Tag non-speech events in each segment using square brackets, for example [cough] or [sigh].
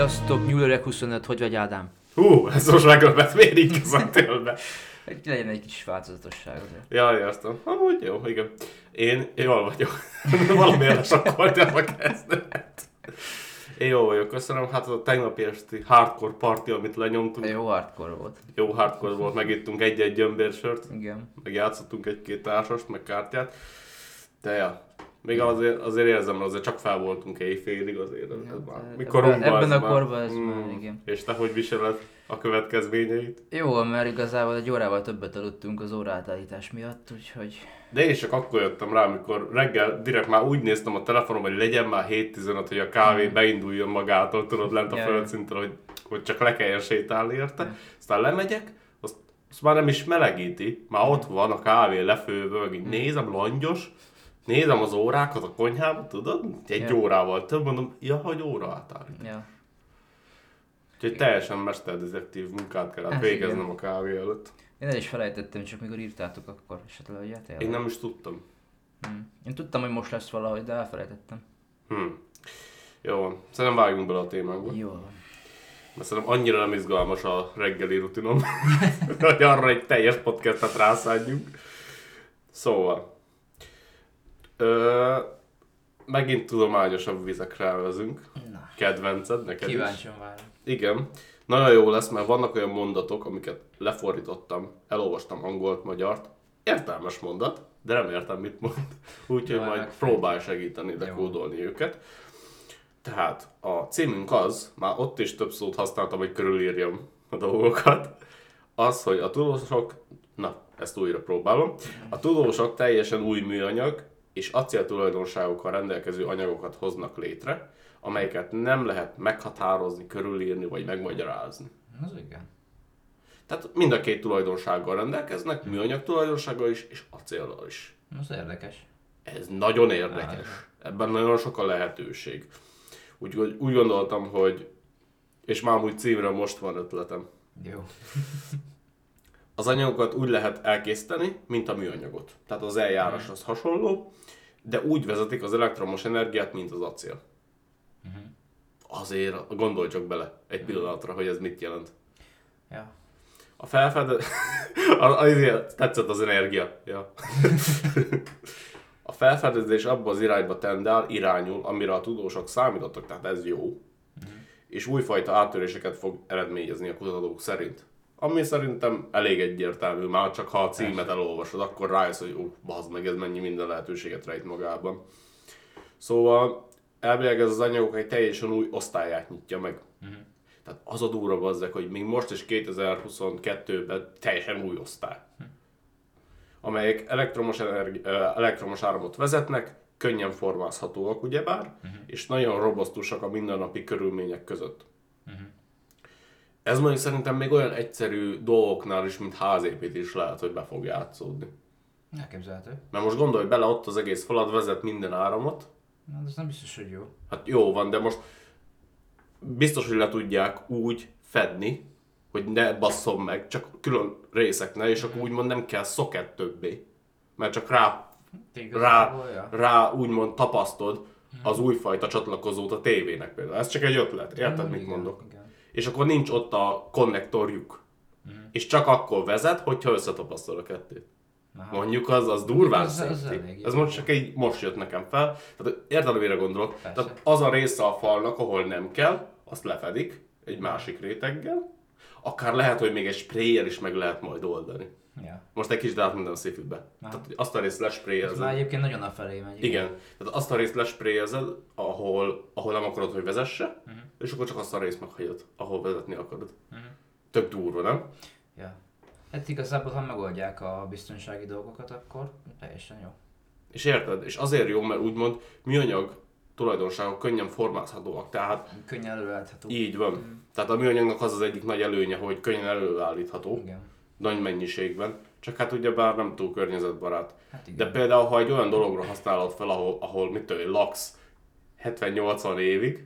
Sziasztok, Nyúlöreg 25, hogy vagy Ádám? Hú, ez most meglepett, miért így közöttél be? Legyen egy kis változatosság azért. Ja, értem. Amúgy jó, igen. Én jól vagyok. [laughs] Valamiért lesakkoltam a kezdet. Én jó vagyok, köszönöm. Hát az a tegnapi esti hardcore party, amit lenyomtunk. Jó hardcore volt. Jó hardcore volt, megittunk egy-egy gyömbérsört, Igen. meg játszottunk egy-két társast, meg kártyát. De ja, még azért, azért érzem, hogy azért csak fel voltunk éjfélig azért. Ez, ez már. Mikor ebben- ebben a korban ez már, Mm. igen. És te hogy viseled a következményeit? Jó, mert igazából egy órával többet aludtunk az óraátállítás miatt, úgyhogy... De én csak akkor jöttem rá, amikor reggel direkt már úgy néztem a telefonom, hogy legyen már 7.15, hogy a kávé beinduljon magától, tudod, lent a Ja, ja. földszinten, hogy, hogy csak le kelljen sétálni érte. Ja. Aztán lemegyek, azt, azt már nem is melegíti, már ott van a kávé lefőve, meg így nézem, langyos, nézem az órákat a konyhában, tudod, egy Ja. órával több, mondom, ja, hogy óra átállít. Ja. Úgyhogy teljesen mesterdetektív munkát kellett Ez végeznem igen. a kávé előtt. Én el is felejtettem, csak mikor írtátok akkor esetleg, hogy jöttél. Én nem is tudtam. Hm. Én tudtam, hogy most lesz valahogy, de elfelejtettem. Hm. Jó szerintem vágjunk bele a témánkba. Jó. Mert szerintem annyira nem izgalmas a reggeli rutinom, [laughs] hogy arra egy teljes podcastet rászádjunk. Szóval, ö, megint tudományosabb vizekre elvezünk. Na, Kedvenced neked kíváncsian várom. Igen. Nagyon jó lesz, mert vannak olyan mondatok, amiket lefordítottam, elolvastam angolt, magyart. Értelmes mondat, de nem értem, mit mond. [laughs] Úgyhogy Jó, majd próbálj segíteni dekódolni őket. Tehát a címünk az, már ott is több szót használtam, hogy körülírjam a dolgokat, az, hogy a tudósok, na, ezt újra próbálom, a tudósok teljesen új műanyag és acél tulajdonságokkal rendelkező anyagokat hoznak létre, amelyeket nem lehet meghatározni, körülírni vagy megmagyarázni. Az igen. Tehát mind a két tulajdonsággal rendelkeznek, műanyag tulajdonsággal is, és acéllal is. Az érdekes. Ez nagyon érdekes. Ebben nagyon sok a lehetőség. Úgyhogy úgy gondoltam, hogy, és már úgy címre most van ötletem. Jó. [laughs] Az anyagokat úgy lehet elkészíteni, mint a műanyagot. Tehát az eljárás az hasonló, de úgy vezetik az elektromos energiát, mint az acél. Azért gondolj csak bele egy pillanatra, hogy ez mit jelent. Ja. A felfedezés... [laughs] Azért tetszett az energia. Ja. [laughs] a felfedezés abba az irányba tendál, irányul, amire a tudósok számítottak, tehát ez jó. És újfajta áttöréseket fog eredményezni a kutatók szerint. Ami szerintem elég egyértelmű, már csak ha a címet elolvasod, akkor rájössz, hogy ó, bazd meg, ez mennyi minden lehetőséget rejt magában. Szóval elvileg ez az anyagok egy teljesen új osztályát nyitja meg. Tehát az a durva bazzek, hogy még most is 2022-ben teljesen új osztály. Amelyek elektromos, energi- elektromos áramot vezetnek, könnyen formázhatóak ugyebár, és nagyon robosztusak a mindennapi körülmények között. Ez mondjuk szerintem még olyan egyszerű dolgoknál is, mint házépítés lehet, hogy be fog játszódni. Elképzelhető. Mert most gondolj bele, ott az egész falad vezet minden áramot, Na, de ez nem biztos, hogy jó. Hát jó van, de most biztos, hogy le tudják úgy fedni, hogy ne basszom meg, csak külön részeknél, és akkor úgymond nem kell szoket többé. Mert csak rá, rá, Igazából, ja. rá úgymond tapasztod az újfajta csatlakozót a tévének például. Ez csak egy ötlet, érted, mit Igen, mondok? igen. És akkor nincs ott a konnektorjuk. És csak akkor vezet, hogyha összetapasztod a kettőt. Aha. Mondjuk az, az durván elég Ez jó. most csak egy most jött nekem fel. Tehát érted, mire gondolok? Persze. Tehát az a része a falnak, ahol nem kell, azt lefedik egy másik réteggel. Akár lehet, hogy még egy sprayer is meg lehet majd oldani. Ja. Most egy kicsit átmentem a szívükbe. Tehát azt a részt Ez már lesprayezed. egyébként nagyon afelé megy. Igen. Tehát azt a részt lesprayezed, ahol, ahol nem akarod, hogy vezesse. És akkor csak azt a részt meghagyod, ahol vezetni akarod. Tök durva, nem? Ja. Hát igazából, ha megoldják a biztonsági dolgokat, akkor teljesen jó. És érted? És azért jó, mert úgymond műanyag tulajdonságok könnyen formázhatóak. Tehát Könnyen előállítható. így van. Tehát a műanyagnak az az egyik nagy előnye, hogy könnyen előállítható, Igen. nagy mennyiségben. Csak hát ugyebár nem túl környezetbarát. Hát igen. De például, ha egy olyan dologra használod fel, ahol, ahol mit tudom, laksz 70-80 évig,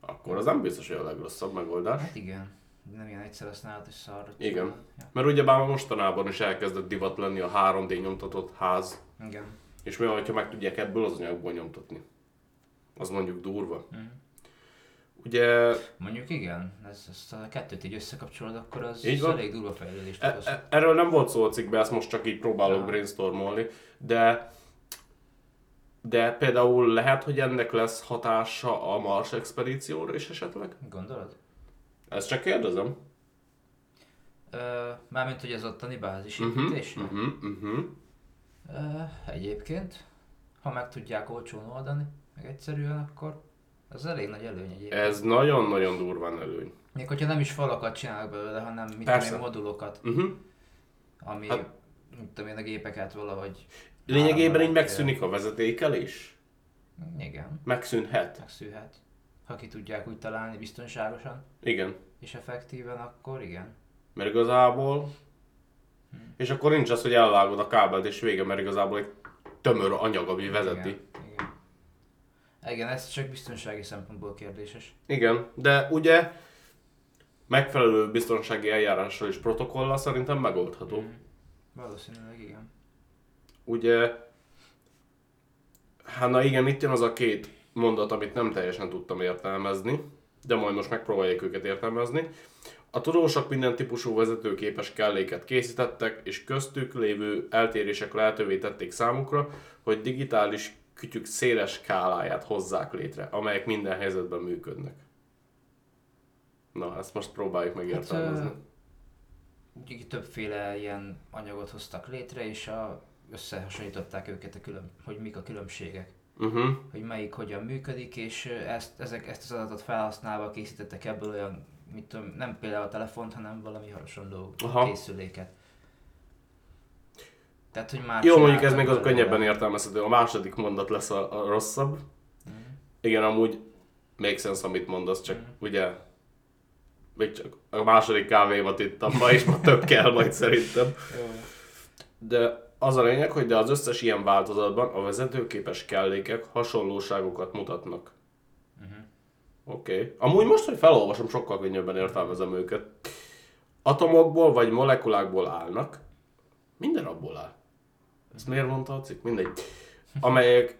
akkor az nem biztos, hogy a legrosszabb megoldás. Hát igen. Nem ilyen egyszer használatos szar. Igen. Ja. Mert ugyebár mostanában is elkezdett divat lenni a 3D nyomtatott ház. Igen. És mi van, ha meg tudják ebből az anyagból nyomtatni? Az mondjuk durva. Mhm. Ugye Mondjuk igen, ez, ezt a kettőt így összekapcsolod, akkor az Így van. elég durva fejlődést e- okoz. e- erről nem volt szó a cikkben, ezt most csak így próbálok Ah. brainstormolni, de de például lehet, hogy ennek lesz hatása a Mars expedícióra is esetleg? Gondolod? Ezt csak kérdezem. Ö, mármint, hogy az ottani bázis Mhm, építésre? mhm, mhm. Ö, egyébként, ha meg tudják olcsón oldani, meg egyszerűen, akkor az elég nagy előny egyébként. Ez nagyon-nagyon durván előny. Még hogyha nem is falakat csinálnak belőle, hanem mit tudom én, modulokat, Uh-huh. ami, Hát- mit tudom én, a gépeket valahogy... Lényegében így megszűnik a vezetékelés. Igen, Megszűnhet. megszűhet. Ha ki tudják úgy találni biztonságosan Igen. és effektíven, akkor igen. Mert igazából... És akkor nincs az, hogy elvágod a kábelt és vége, mert igazából egy tömör anyag, ami vezeti. Igen, igen. igen, ez csak biztonsági szempontból kérdéses. Igen, de ugye megfelelő biztonsági eljárással és protokollal szerintem megoldható. Mm. Valószínűleg igen. Ugye, hát na igen, itt jön az a két mondat, amit nem teljesen tudtam értelmezni, de majd most megpróbáljuk őket értelmezni. A tudósok minden típusú vezetőképes kelléket készítettek, és köztük lévő eltérések lehetővé tették számukra, hogy digitális kütyük széles skáláját hozzák létre, amelyek minden helyzetben működnek. Na, ezt most próbáljuk megértelmezni. Hát, Ugye többféle ilyen anyagot hoztak létre, és a, összehasonlították őket, a külön, hogy mik a különbségek. Uh-huh. Hogy melyik hogyan működik, és ezt, ezek, ezt az adatot felhasználva készítettek ebből olyan, mit tudom, nem például a telefont, hanem valami hasonló Aha. készüléket. Tehát, hogy már Jó, mondjuk ez még az könnyebben értelmezhető. A második mondat lesz a, a rosszabb. Igen, amúgy make sense, amit mondasz, csak ugye még csak a második kávémat ittam ma, és ma több kell majd szerintem. De az a lényeg, hogy de az összes ilyen változatban a vezetőképes kellékek hasonlóságokat mutatnak. Oké. Okay. Amúgy most, hogy felolvasom, sokkal könnyebben értelmezem őket. Atomokból vagy molekulákból állnak. Minden abból áll. Ezt miért mondta a cikk? Mindegy. Amelyek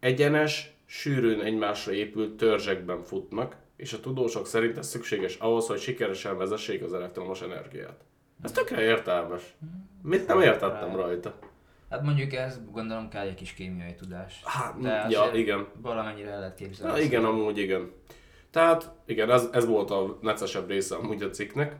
egyenes, sűrűn egymásra épült törzsekben futnak, és a tudósok szerint ez szükséges ahhoz, hogy sikeresen vezessék az elektromos energiát. Ez tökre értelmes. Mit nem értettem rajta? Hát mondjuk ez gondolom kell egy kis kémiai tudás. Hát, De ja, igen. Valamennyire el lehet képzelni. Na, igen, amúgy igen. Tehát, igen, ez, ez volt a necesebb része amúgy a cikknek.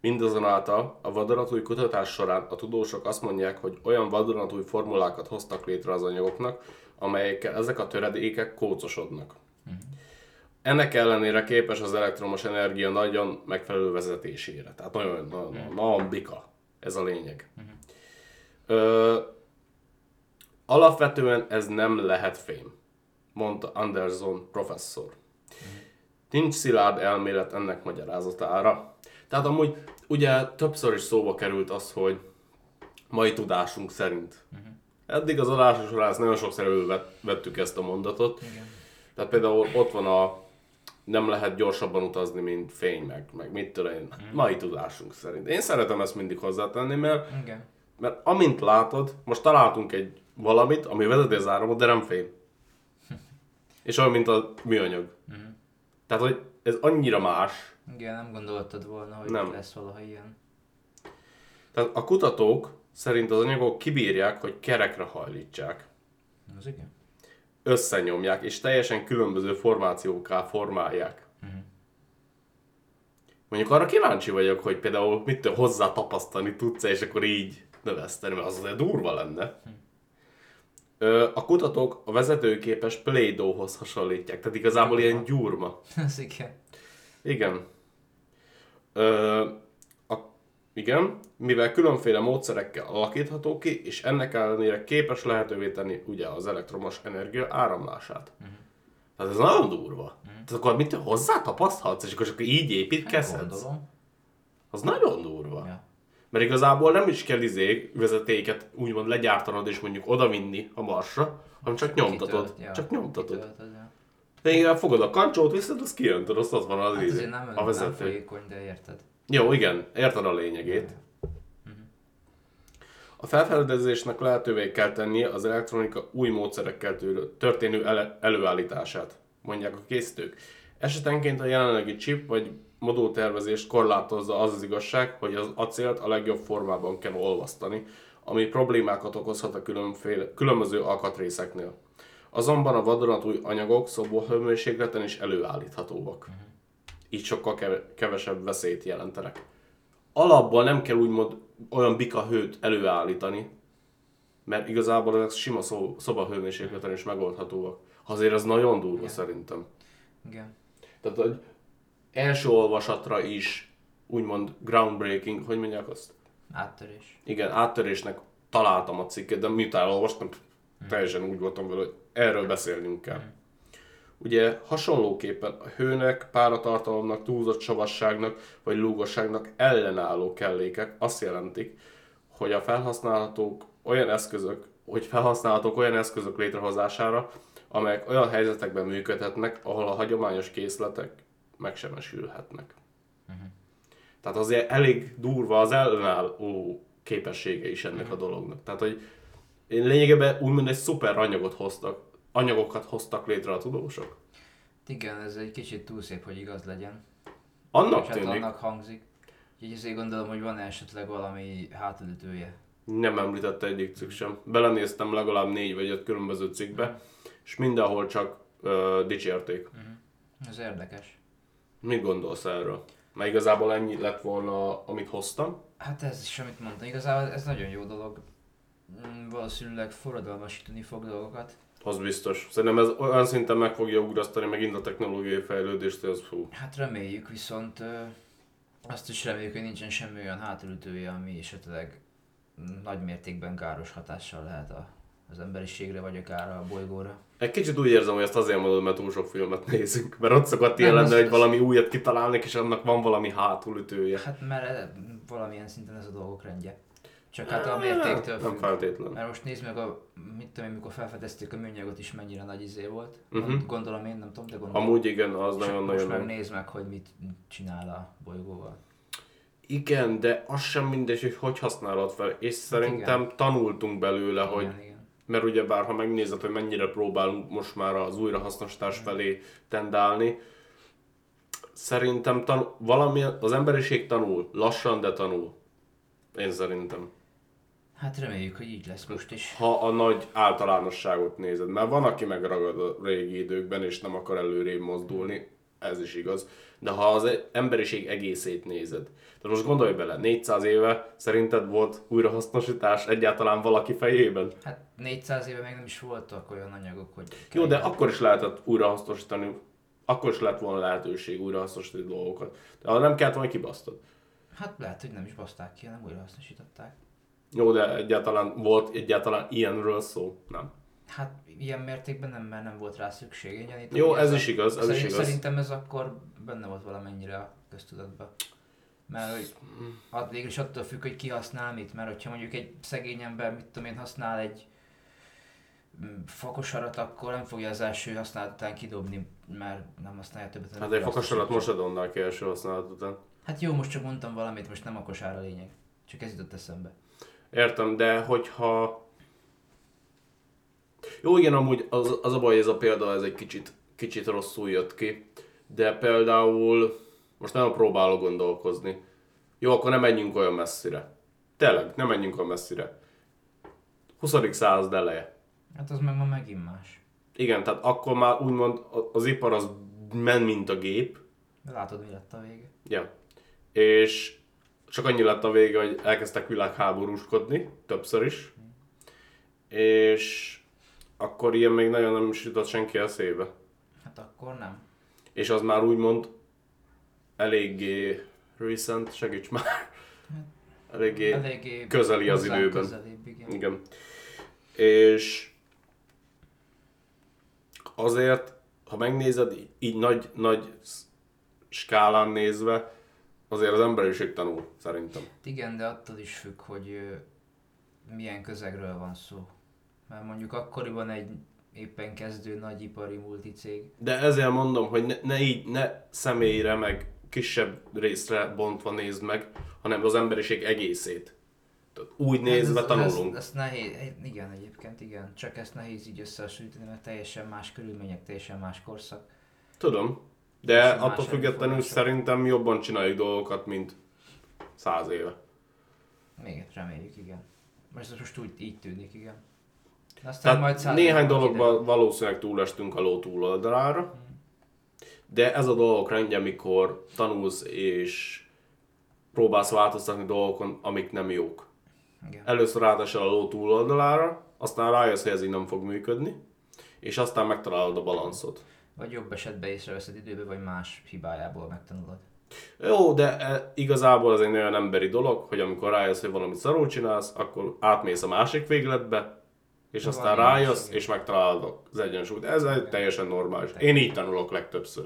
Mindazonáltal a vadonatúj kutatás során a tudósok azt mondják, hogy olyan vadonatúj formulákat hoztak létre az anyagoknak, amelyekkel ezek a töredékek kócosodnak. Ennek ellenére képes az elektromos energia nagyon megfelelő vezetésére. Tehát nagyon, nagyon, nagyon bika. Ez a lényeg. Ö, alapvetően ez nem lehet fém, mondta Anderson professzor. Nincs szilárd elmélet ennek magyarázatára. Tehát amúgy ugye többször is szóba került az, hogy mai tudásunk szerint. Eddig az adások során nagyon sokszor elővettük ezt a mondatot. Igen. Tehát például ott van a nem lehet gyorsabban utazni, mint fény, meg, meg mit tudom én, mai tudásunk szerint. Én szeretem ezt mindig hozzátenni, mert, Igen. mert amint látod, most találtunk egy valamit, ami vezeti az áramot, de nem fény. [laughs] És olyan, mint a műanyag. Tehát, hogy ez annyira más. Igen, nem gondoltad volna, hogy nem. lesz valaha ilyen. Tehát a kutatók szerint az anyagok kibírják, hogy kerekre hajlítsák. Az igen. Összenyomják, és teljesen különböző formációkká formálják. Mondjuk arra kíváncsi vagyok, hogy például mit hozzá tapasztani tudsz és akkor így növeszteni, mert az azért durva lenne. Ö, A kutatók a vezetőképes Play-Doh-hoz hasonlítják, tehát igazából ilyen gyurma. [laughs] Az igen. Igen. Ö, igen, mivel különféle módszerekkel alakítható ki, és ennek ellenére képes lehetővé tenni ugye az elektromos energia áramlását. Tehát ez nagyon durva. Tehát akkor mit hozzá tapaszthatsz, és akkor csak így építkezhetsz? Gondolom. Az nagyon durva. Ja. Mert igazából nem is kell izé vezetéket úgymond legyártanod és mondjuk odavinni a marsra, hanem csak nyomtatod. Kitölt, ja. Csak nyomtatod. Kitöltöd, ja. De igen, fogod a kancsót, viszed, azt kijöntöd, azt ott van az Hát izé, nem, a nem vezető. folyékony, de érted. Jó, igen, érted a lényegét. A felfedezésnek lehetővé kell tennie az elektronika új módszerekkel történő ele- előállítását, mondják a készítők. Esetenként a jelenlegi chip vagy modultervezést korlátozza az az igazság, hogy az acélt a legjobb formában kell olvasztani, ami problémákat okozhat a különféle, különböző alkatrészeknél. Azonban a vadonatúj anyagok szobóhőmérsékleten is előállíthatóak. Így sokkal keve- kevesebb veszélyt jelentenek. Alapból nem kell úgymond olyan bika hőt előállítani, mert igazából ezek sima szob- szobahőmérsékleten is megoldhatóak. Azért ez nagyon durva Igen. szerintem. Igen. Tehát, hogy első olvasatra is úgymond groundbreaking, hogy mondják azt? Áttörés. Igen, áttörésnek találtam a cikket, de miután olvastam, teljesen úgy voltam vele, hogy erről beszélnünk kell. Ugye hasonlóképpen a hőnek, páratartalomnak, túlzott savasságnak vagy lúgosságnak ellenálló kellékek azt jelentik, hogy a felhasználhatók olyan eszközök, hogy felhasználhatók olyan eszközök létrehozására, amelyek olyan helyzetekben működhetnek, ahol a hagyományos készletek megsemmisülhetnek. Tehát azért elég durva az ellenálló képessége is ennek a dolognak. Tehát, hogy én lényegében úgymond egy szuper anyagot hoztak, anyagokat hoztak létre a tudósok. Igen, ez egy kicsit túl szép, hogy igaz legyen. Annak És hát tűnik, annak hangzik. Úgyhogy ezért gondolom, hogy van esetleg valami hátulütője. nem említette egyik cikk sem. Belenéztem legalább négy vagy öt különböző cikkbe, és mindenhol csak ö, dicsérték. Ez érdekes. Mit gondolsz erről? Mert igazából ennyi lett volna, amit hoztam. Hát ez is, amit mondtam, igazából ez nagyon jó dolog. Mm, Valószínűleg forradalmasítani fog dolgokat. Az biztos. Szerintem ez olyan szinten meg fogja ugrasztani megint a technológiai fejlődést, az fú. Hát reméljük, viszont ö, azt is reméljük, hogy nincsen semmi olyan hátulütője, ami esetleg nagy mértékben káros hatással lehet a, az emberiségre, vagy akár a bolygóra. Egy kicsit úgy érzem, hogy ezt azért mondod, mert túl sok filmet nézünk. Mert ott szokott ilyen lenni, hogy valami újat kitalálnak, és annak van valami hátulütője. Hát mert eh, valamilyen szinten ez a dolgok rendje. Csak hát a mértéktől Nem függ. feltétlen. Mert most nézd meg, a, mit tudom én, mikor felfedezték a műanyagot is mennyire nagy izé volt. Mhm. Uh-huh. Gondolom én, nem tudom, de gondolom. Amúgy igen, az És most nagyon-nagyon meg nagy. nézd meg, hogy mit csinál a bolygóval. Igen, de az sem mindegy, hogy hogy használod fel. És szerintem tanultunk belőle, hogy Igen, igen. mert ugye bár ha megnézed, hogy mennyire próbálunk most már az újrahasznosítás felé tendálni, szerintem tan- valami, az emberiség tanul, lassan, de tanul. Én szerintem. Hát reméljük, hogy így lesz most is. Ha a nagy általánosságot nézed, mert van, aki megragad a régi időkben, és nem akar előrébb mozdulni, ez is igaz. De ha az emberiség egészét nézed, de most gondolj bele, 400 éve szerinted volt újrahasznosítás egyáltalán valaki fejében? Hát 400 éve még nem is voltak olyan anyagok, hogy... Jó, de akkor is lehetett újrahasznosítani, akkor is lett volna lehetőség újrahasznosítani dolgokat. De ha nem kellett volna, kibasztod. Hát lehet, hogy nem is baszták ki, hanem újra hasznosították. Jó, de egyáltalán volt egyáltalán ilyenről szó? Nem. Hát ilyen mértékben nem, mert nem volt rá szükség. Én gyanítom, Jó, ez a- is igaz, ez is igaz. Szerintem ez akkor benne volt valamennyire a köztudatban. Mert hogy at, végül is attól függ, hogy ki használ mit, mert hogyha mondjuk egy szegény ember, mit tudom én, használ egy mm, fakosarat, akkor nem fogja az első használat után kidobni, mert nem használja többet. Hát egy hasznosítani. most adonnál ki első használat után. Hát jó, most csak mondtam valamit, most nem a kosár a lényeg. Csak ez jutott eszembe. Értem, de hogyha... Jó, igen, amúgy az, az a baj, ez a példa, ez egy kicsit, kicsit rosszul jött ki. De például, most nem próbálok gondolkozni. Jó, akkor nem menjünk olyan messzire. Tényleg, nem menjünk olyan messzire. 20. század eleje. Hát az meg ma megint más. Igen, tehát akkor már úgymond az ipar az men, mint a gép. Látod, mi lett a vége. Ja. És csak annyi lett a vége, hogy elkezdtek világháborúskodni, többször is. És akkor ilyen még nagyon nem is jutott senki eszébe. Hát akkor nem. És az már úgymond eléggé recent, segíts már. Eléggé Eléggé közeli az időben. Közelébb, igen. Igen. És azért, ha megnézed, így- nagy, nagy skálán nézve, azért az emberiség tanul, szerintem. Igen, de attól is függ, hogy milyen közegről van szó. Mert mondjuk akkoriban egy éppen kezdő nagyipari multicég, De ezért mondom, hogy ne, ne így, ne személyre, meg kisebb részre bontva nézd meg, hanem az emberiség egészét. Tehát úgy nézve ez- tanulunk. Ez, ez nehéz, igen egyébként, igen. Csak ezt nehéz így összehasonlítani, mert teljesen más körülmények, teljesen más korszak. Tudom. De a attól függetlenül szerintem jobban csináljuk dolgokat, mint száz éve. Még reméljük, igen. Most ez most úgy így tűnik, igen. Aztán majd Tehát száz néhány dologban valószínűleg túlestünk a ló túloldalára, de ez a dolgok rendje, amikor tanulsz és próbálsz változtatni dolgokon, amik nem jók. Igen. Először átesel a ló túloldalára, aztán rájössz, hogy ez így nem fog működni, és aztán megtalálod a balanszot. Vagy jobb esetben észreveszed időbe, vagy más hibájából megtanulod. Jó, de e, igazából ez egy olyan emberi dolog, hogy amikor rájössz, hogy valamit szarul csinálsz, akkor átmész a másik végletbe, és Van aztán rájössz, és megtalálod az egyensúlyt. Ez egy teljesen normális. Én így tanulok legtöbbször.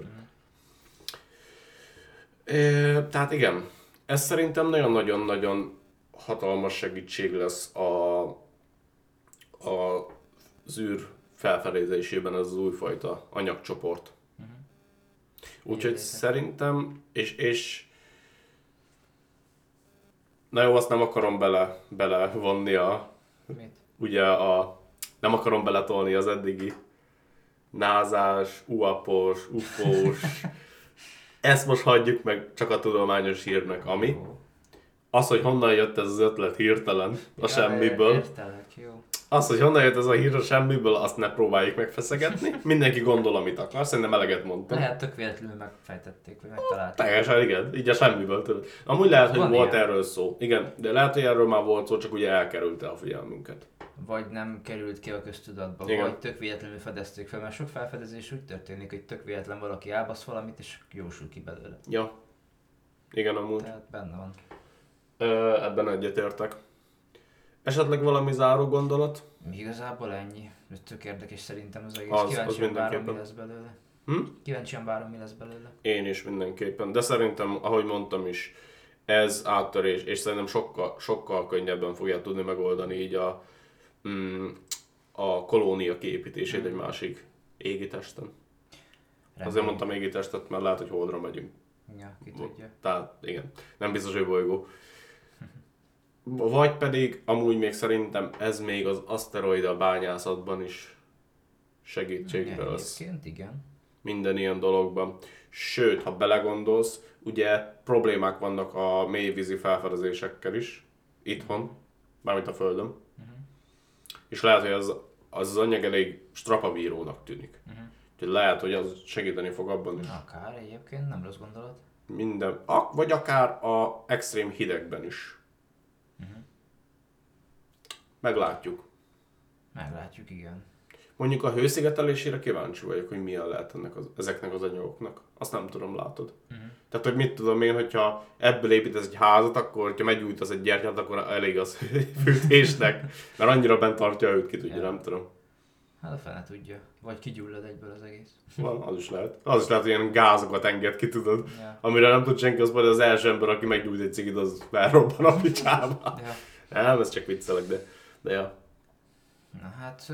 É, tehát igen, ez szerintem nagyon-nagyon-nagyon hatalmas segítség lesz a, a az űr felfedezésében ez az újfajta anyagcsoport. Úgyhogy Értékek. szerintem, és, és na jó, azt nem akarom bele, bele vonni a, Mit? ugye a, nem akarom beletolni az eddigi názás, uapos, ufós, [laughs] ezt most hagyjuk meg csak a tudományos hírnek, ami. Az, hogy honnan jött ez az ötlet hirtelen, a Ja, semmiből. Értelek, jó. Az, hogy honnan jött ez a hír a semmiből, azt ne próbáljuk megfeszegetni. Mindenki gondol, amit akar, szerintem eleget mondtam. Lehet tök véletlenül megfejtették, vagy megtalálták. Teljesen, igen, így a semmiből tudod. Amúgy lehet, hogy Van volt ilyen. erről szó. Igen, de lehet, hogy erről már volt szó, csak ugye elkerülte a figyelmünket. Vagy nem került ki a köztudatba, Igen. vagy tök véletlenül fedezték fel, mert sok felfedezés úgy történik, hogy tök véletlen valaki elbasz valamit, és jósul ki belőle. Ja. Igen, amúgy. Tehát benne van. Ö, ebben egyetértek. Esetleg valami záró gondolat? Igazából ennyi. Ez tök érdekes szerintem az egész. Az- az Kíváncsian várom, mi lesz belőle. Hm? Kíváncsian várom, mi lesz belőle. Én is mindenképpen. De szerintem, ahogy mondtam is, ez áttörés, és szerintem sokkal, sokkal könnyebben fogja tudni megoldani így a, mm, a kolónia kiépítését egy másik égitesten. Azért Reméljük. mondtam égitestet, mert lehet, hogy holdra megyünk. Ja, ki tudja. Tehát igen, nem biztos, hogy bolygó. Vagy pedig amúgy még szerintem ez még az aszteroida bányászatban is segítségbe lesz. Egyébként igen. Minden ilyen dologban. Sőt, ha belegondolsz, ugye problémák vannak a mélyvízi felfedezésekkel is, itthon, mármint a Földön. Mhm. És lehet, hogy az, az, az anyag elég strapabírónak tűnik. Mhm. Úgyhogy lehet, hogy az segíteni fog abban is. Akár egyébként, nem rossz gondolat. Minden, a, vagy akár a extrém hidegben is. Meglátjuk. Meglátjuk, igen. Mondjuk a hőszigetelésére kíváncsi vagyok, hogy milyen lehet ennek az, ezeknek az anyagoknak. Azt nem tudom, látod. Mhm. Tehát, hogy mit tudom én, hogyha ebből építesz egy házat, akkor, hogyha meggyújtasz egy gyertyát, akkor elég az [laughs] fűtésnek. Mert annyira bent tartja a hőt, ki tudja, Ja. nem tudom. Hát a fene tudja. Vagy kigyullad egyből az egész. Van, az is lehet. Az is lehet, hogy ilyen gázokat enged ki, tudod. Ja. Amire nem tud senki, az majd az első ember, aki meggyújt egy cigit, az felrobban a picsába. ja. Nem, [laughs] ez csak viccelek, de, de ja. Na hát,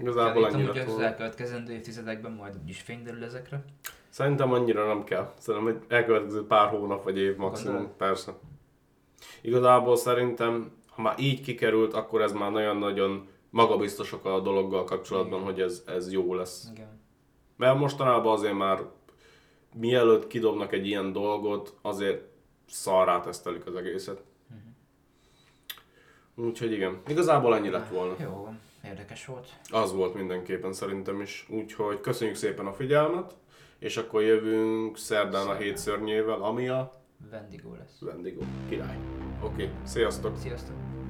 Igazából ennyi hogy az elkövetkezendő évtizedekben majd úgyis fény derül ezekre. Szerintem annyira nem kell. Szerintem egy elkövetkező pár hónap vagy év maximum, Gondolod? persze. Igazából szerintem, ha már így kikerült, akkor ez már nagyon-nagyon magabiztosok a dologgal kapcsolatban, Igen. hogy ez, ez jó lesz. Igen. Mert mostanában azért már mielőtt kidobnak egy ilyen dolgot, azért szarrá tesztelik az egészet. Úgyhogy igen, igazából ennyi lett volna. Jó, érdekes volt. Az volt mindenképpen szerintem is. Úgyhogy köszönjük szépen a figyelmet, és akkor jövünk szerdán a Szerdán. hét szörnyével, ami a Vendigo lesz. Wendigo király. Oké, okay. sziasztok! Sziasztok!